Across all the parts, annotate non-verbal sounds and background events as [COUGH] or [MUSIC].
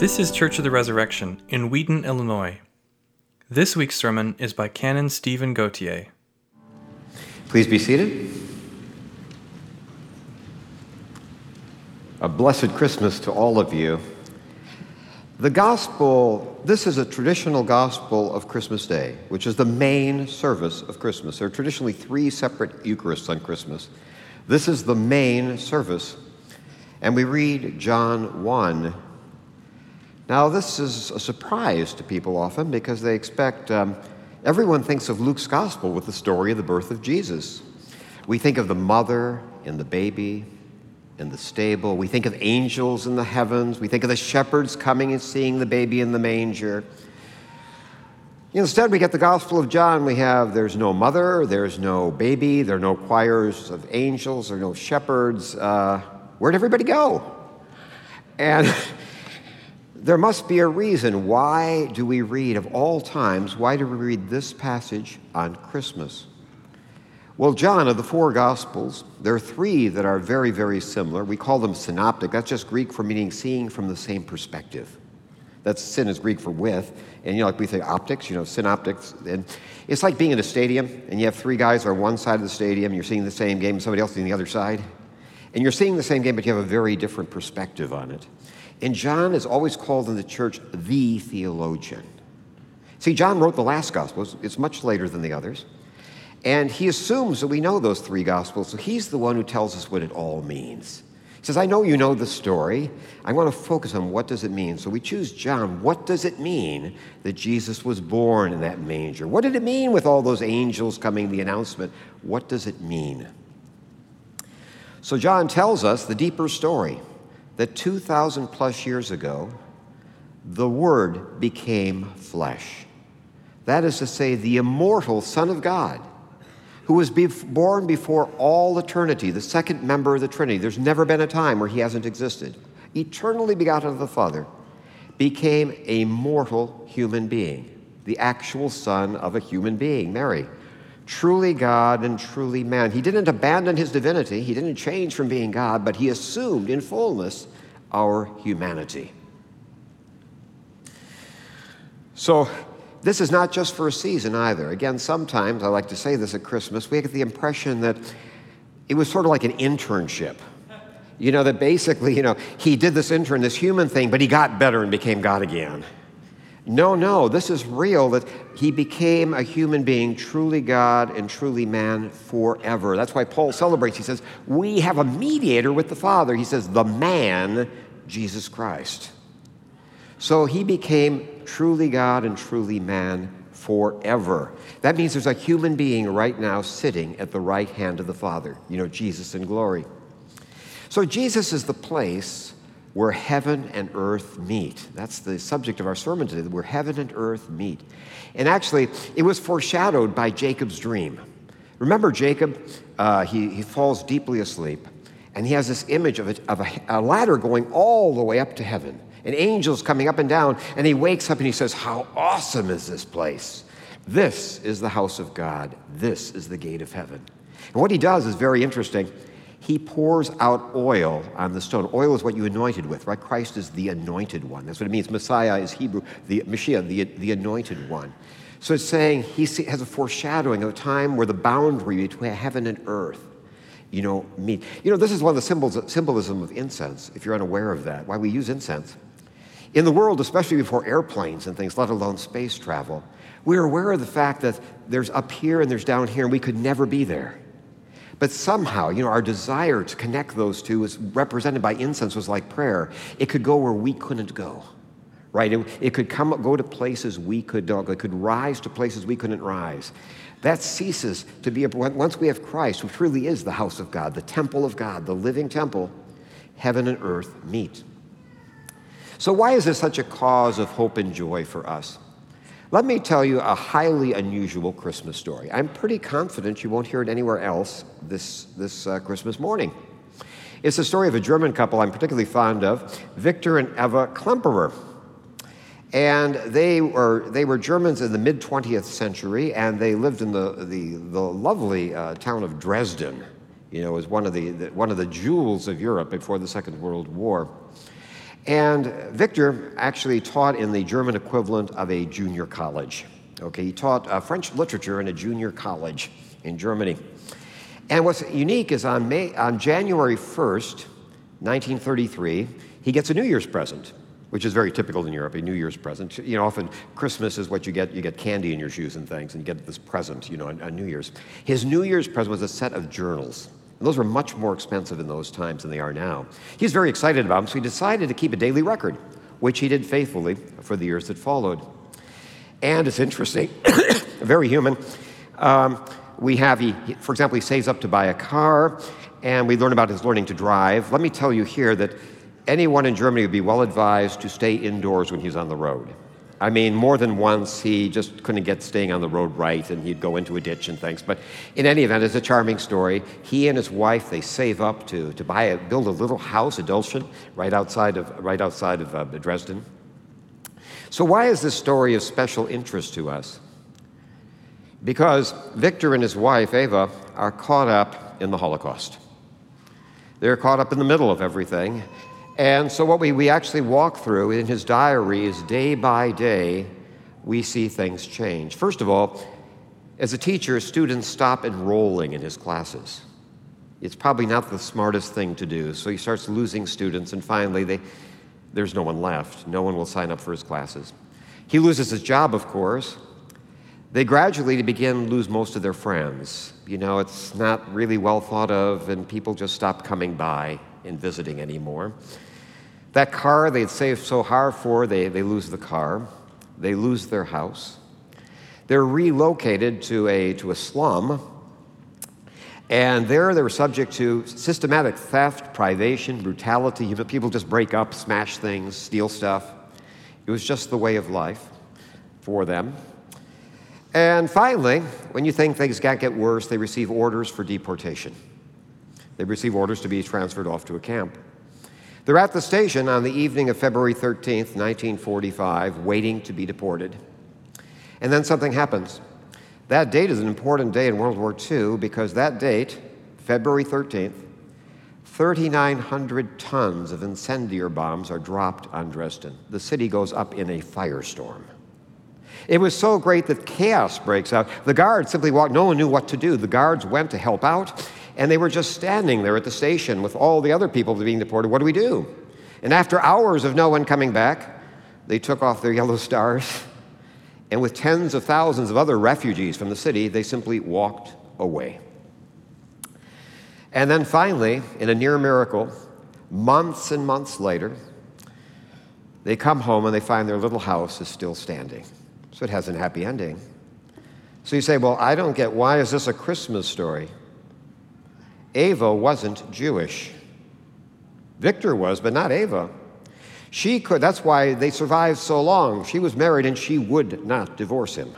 This is Church of the Resurrection in Wheaton, Illinois. This week's sermon is by Canon Stephen Gautier. Please be seated. A blessed Christmas to all of you. The gospel, this is a traditional gospel of Christmas Day, which is the main service of Christmas. There are traditionally three separate Eucharists on Christmas. This is the main service. And we read John 1. Now, this is a surprise to people often because they expect, um, everyone thinks of Luke's gospel with the story of the birth of Jesus. We think of the mother and the baby in the stable. We think of angels in the heavens. We think of the shepherds coming and seeing the baby in the manger. Instead, we get the Gospel of John. We have there's no mother, there's no baby, there are no choirs of angels, there are no shepherds. Uh, Where'd everybody go? And [LAUGHS] there must be a reason. Why do we read, of all times, why do we read this passage on Christmas? Well, John, of the four Gospels, there are three that are very, very similar. We call them synoptic. That's just Greek for meaning seeing from the same perspective. That's syn is Greek for with. And you know, like we say optics, you know, synoptics. And it's like being in a stadium and you have three guys on one side of the stadium, you're seeing the same game, somebody else on the other side. And you're seeing the same game, but you have a very different perspective on it. And John is always called in the church the theologian. See, John wrote the last gospel, it's much later than the others. And he assumes that we know those three gospels, so he's the one who tells us what it all means. He says, I know you know the story. I want to focus on what does it mean. So we choose John. What does it mean that Jesus was born in that manger? What did it mean with all those angels coming, the announcement? What does it mean? So John tells us the deeper story that 2,000 plus years ago, the Word became flesh. That is to say, the immortal Son of God, who was born before all eternity, the second member of the Trinity. There's never been a time where he hasn't existed. Eternally begotten of the Father, became a mortal human being, the actual son of a human being, Mary truly God and truly man. He didn't abandon his divinity, he didn't change from being God, but he assumed in fullness our humanity. So, this is not just for a season either. Again, sometimes I like to say this at Christmas, we get the impression that it was sort of like an internship. You know, that basically, you know, he did this intern, this human thing, but he got better and became God again. No, no, this is real that he became a human being, truly God and truly man forever. That's why Paul celebrates. He says, We have a mediator with the Father. He says, The man, Jesus Christ. So he became truly God and truly man forever. That means there's a human being right now sitting at the right hand of the Father, you know, Jesus in glory. So Jesus is the place where heaven and earth meet. That's the subject of our sermon today, where heaven and earth meet. And actually, it was foreshadowed by Jacob's dream. Remember Jacob? Uh, he, he falls deeply asleep, and he has this image of, a, of a, a ladder going all the way up to heaven, and angels coming up and down, and he wakes up and he says, How awesome is this place! This is the house of God. This is the gate of heaven. And what he does is very interesting he pours out oil on the stone. Oil is what you anointed with, right? Christ is the anointed one. That's what it means. Messiah is Hebrew, the Mashiach, the, the anointed one. So it's saying he has a foreshadowing of a time where the boundary between heaven and earth, you know, meet. You know, this is one of the symbols, symbolism of incense, if you're unaware of that, why we use incense. In the world, especially before airplanes and things, let alone space travel, we're aware of the fact that there's up here and there's down here, and we could never be there. But somehow, you know, our desire to connect those two is represented by incense was like prayer. It could go where we couldn't go, right? It, it could come, go to places we could not go. It could rise to places we couldn't rise. That ceases to be, a, once we have Christ, which really is the house of God, the temple of God, the living temple, heaven and earth meet. So, why is this such a cause of hope and joy for us? Let me tell you a highly unusual Christmas story. I'm pretty confident you won't hear it anywhere else this, this uh, Christmas morning. It's the story of a German couple I'm particularly fond of, Victor and Eva Klemperer. And they were, they were Germans in the mid 20th century, and they lived in the, the, the lovely uh, town of Dresden. You know, it was one of the, the, one of the jewels of Europe before the Second World War. And Victor actually taught in the German equivalent of a junior college. Okay, he taught uh, French literature in a junior college in Germany. And what's unique is on, May, on January 1st, 1933, he gets a New Year's present, which is very typical in Europe, a New Year's present. You know, often Christmas is what you get. You get candy in your shoes and things, and you get this present, you know, on, on New Year's. His New Year's present was a set of journals. And those were much more expensive in those times than they are now. He was very excited about them, so he decided to keep a daily record, which he did faithfully for the years that followed. And it's interesting, [COUGHS] very human. Um, we have, he, for example, he saves up to buy a car, and we learn about his learning to drive. Let me tell you here that anyone in Germany would be well advised to stay indoors when he's on the road. I mean, more than once he just couldn't get staying on the road right and he'd go into a ditch and things. But in any event, it's a charming story. He and his wife, they save up to, to buy a, build a little house, a Dölzschen, right outside of, right outside of uh, Dresden. So why is this story of special interest to us? Because Victor and his wife, Eva, are caught up in the Holocaust. They're caught up in the middle of everything, and so, what we, we actually walk through in his diary is day by day, we see things change. First of all, as a teacher, students stop enrolling in his classes. It's probably not the smartest thing to do, so he starts losing students, and finally, they, there's no one left. No one will sign up for his classes. He loses his job, of course. They gradually begin to lose most of their friends. You know, it's not really well thought of, and people just stop coming by and visiting anymore. That car they'd saved so hard for, they, they lose the car, they lose their house. They're relocated to a, to a slum, and there they were subject to systematic theft, privation, brutality. People just break up, smash things, steal stuff. It was just the way of life for them. And finally, when you think things can't get worse, they receive orders for deportation. They receive orders to be transferred off to a camp. They're at the station on the evening of February 13th, 1945, waiting to be deported. And then something happens. That date is an important day in World War II because that date, February 13th, 3,900 tons of incendiary bombs are dropped on Dresden. The city goes up in a firestorm. It was so great that chaos breaks out. The guards simply walked, no one knew what to do. The guards went to help out, and they were just standing there at the station with all the other people being deported. What do we do? And after hours of no one coming back, they took off their [LAUGHS] yellow stars, and with tens of thousands of other refugees from the city, they simply walked away. And then finally, in a near miracle, months and months later, they come home and they find their little house is still standing. So it has a happy ending. So you say, well, I don't get why is this a Christmas story? Ava wasn't Jewish. Victor was, but not Ava. She could, that's why they survived so long. She was married and she would not divorce him.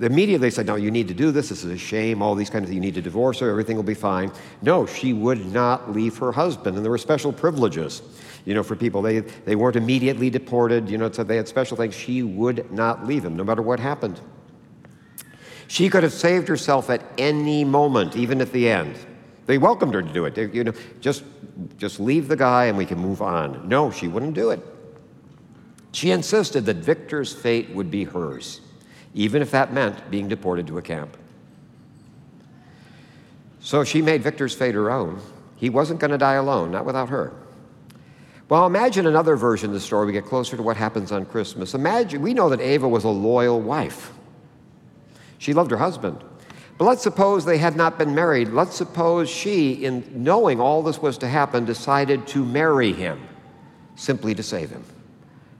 Immediately they said, No, you need to do this. This is a shame. All these kinds of things. You need to divorce her. Everything will be fine. No, she would not leave her husband. And there were special privileges, you know, for people. They, they weren't immediately deported, you know, so they had special things. She would not leave him, no matter what happened. She could have saved herself at any moment, even at the end. They welcomed her to do it. They, you know, just, just leave the guy and we can move on. No, she wouldn't do it. She insisted that Victor's fate would be hers, even if that meant being deported to a camp. So she made Victor's fate her own. He wasn't going to die alone, not without her. Well, imagine another version of the story. We get closer to what happens on Christmas. Imagine, we know that Ava was a loyal wife. She loved her husband. But let's suppose they had not been married. Let's suppose she, in knowing all this was to happen, decided to marry him simply to save him.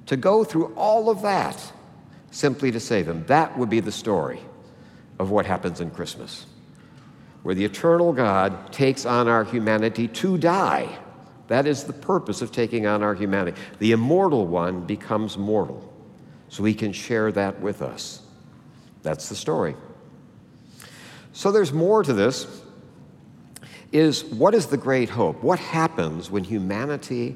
To go through all of that simply to save him. That would be the story of what happens in Christmas, where the eternal God takes on our humanity to die. That is the purpose of taking on our humanity. The immortal one becomes mortal, so he can share that with us. That's the story. So there's more to this. Is what is the great hope? What happens when humanity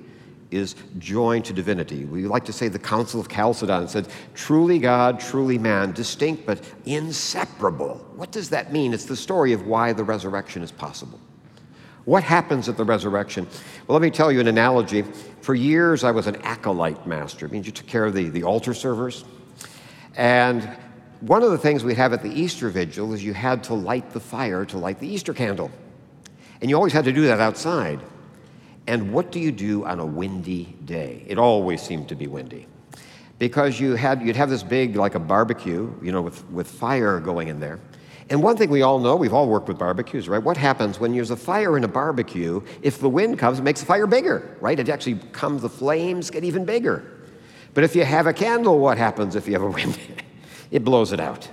is joined to divinity? We like to say the Council of Chalcedon said, truly God, truly man, distinct but inseparable. What does that mean? It's the story of why the resurrection is possible. What happens at the resurrection? Well, let me tell you an analogy. For years, I was an acolyte master. It means you took care of the, the altar servers. And one of the things we have at the Easter Vigil is you had to light the fire to light the Easter candle. And you always had to do that outside. And what do you do on a windy day? It always seemed to be windy. Because you had, you'd have this big, like a barbecue, you know, with, with fire going in there. And one thing we all know, we've all worked with barbecues, right? What happens when there's a fire in a barbecue? If the wind comes, it makes the fire bigger, right? It actually comes, the flames get even bigger. But if you have a candle, what happens if you have a wind? [LAUGHS] it blows it out.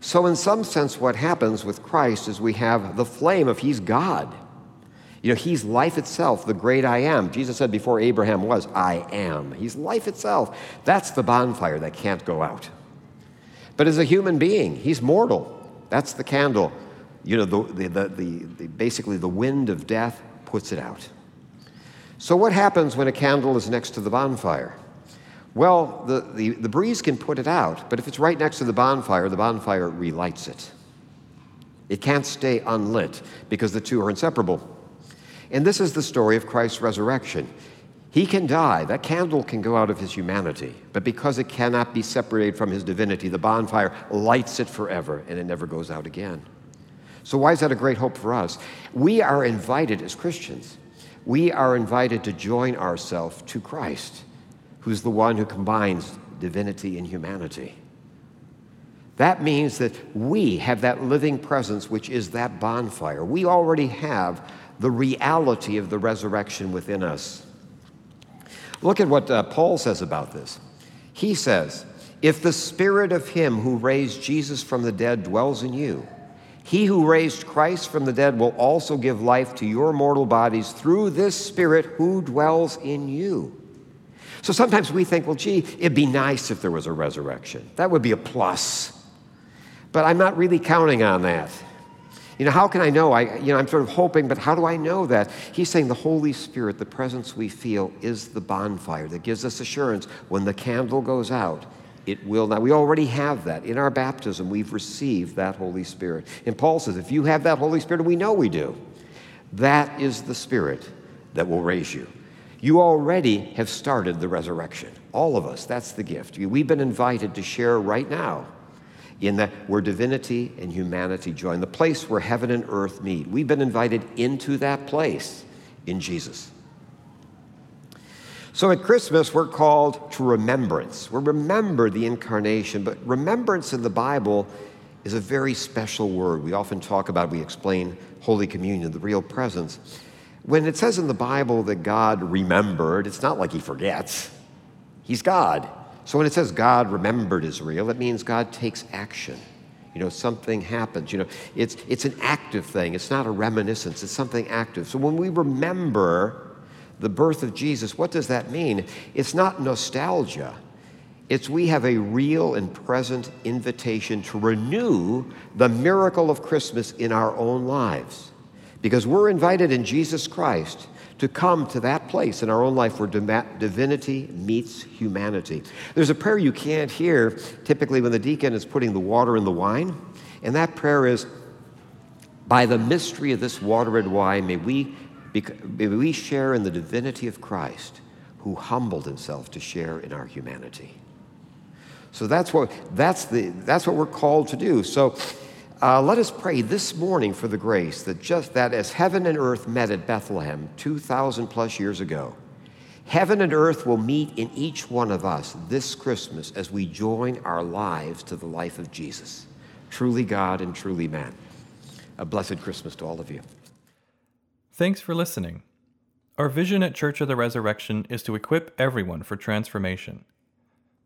So, in some sense, what happens with Christ is we have the flame of He's God. You know, He's life itself, the great I am. Jesus said before Abraham was, I am. He's life itself. That's the bonfire that can't go out. But as a human being, He's mortal. That's the candle. You know, the, the, the, the, basically the wind of death puts it out. So, what happens when a candle is next to the bonfire? Well, the, the, the breeze can put it out, but if it's right next to the bonfire, the bonfire relights it. It can't stay unlit because the two are inseparable. And this is the story of Christ's resurrection. He can die, that candle can go out of his humanity, but because it cannot be separated from his divinity, the bonfire lights it forever and it never goes out again. So, why is that a great hope for us? We are invited as Christians, we are invited to join ourselves to Christ who's the one who combines divinity and humanity. That means that we have that living presence, which is that bonfire. We already have the reality of the resurrection within us. Look at what uh, Paul says about this. He says, If the spirit of him who raised Jesus from the dead dwells in you, he who raised Christ from the dead will also give life to your mortal bodies through this spirit who dwells in you. So sometimes we think, well, gee, it'd be nice if there was a resurrection. That would be a plus. But I'm not really counting on that. You know, how can I know? I, you know, I'm sort of hoping, but how do I know that? He's saying the Holy Spirit, the presence we feel, is the bonfire that gives us assurance when the candle goes out, it will not. We already have that. In our baptism, we've received that Holy Spirit. And Paul says, if you have that Holy Spirit, we know we do, that is the Spirit that will raise you. You already have started the resurrection. All of us, that's the gift. We've been invited to share right now in that where divinity and humanity join, the place where heaven and earth meet. We've been invited into that place in Jesus. So at Christmas, we're called to remembrance. We remember the incarnation, but remembrance in the Bible is a very special word. We often talk about, we explain Holy Communion, the real presence. When it says in the Bible that God remembered, it's not like he forgets. He's God. So when it says God remembered Israel, it means God takes action. You know, something happens. You know, it's, it's an active thing. It's not a reminiscence. It's something active. So when we remember the birth of Jesus, what does that mean? It's not nostalgia. It's we have a real and present invitation to renew the miracle of Christmas in our own lives. Because we're invited in Jesus Christ to come to that place in our own life where divinity meets humanity. There's a prayer you can't hear typically when the deacon is putting the water in the wine, and that prayer is By the mystery of this water and wine, may we, may we share in the divinity of Christ who humbled himself to share in our humanity. So that's what, that's, the, that's what we're called to do. So uh, let us pray this morning for the grace that just that as heaven and earth met at Bethlehem 2,000 plus years ago, heaven and earth will meet in each one of us this Christmas as we join our lives to the life of Jesus, truly God and truly man. A blessed Christmas to all of you. Thanks for listening. Our vision at Church of the Resurrection is to equip everyone for transformation.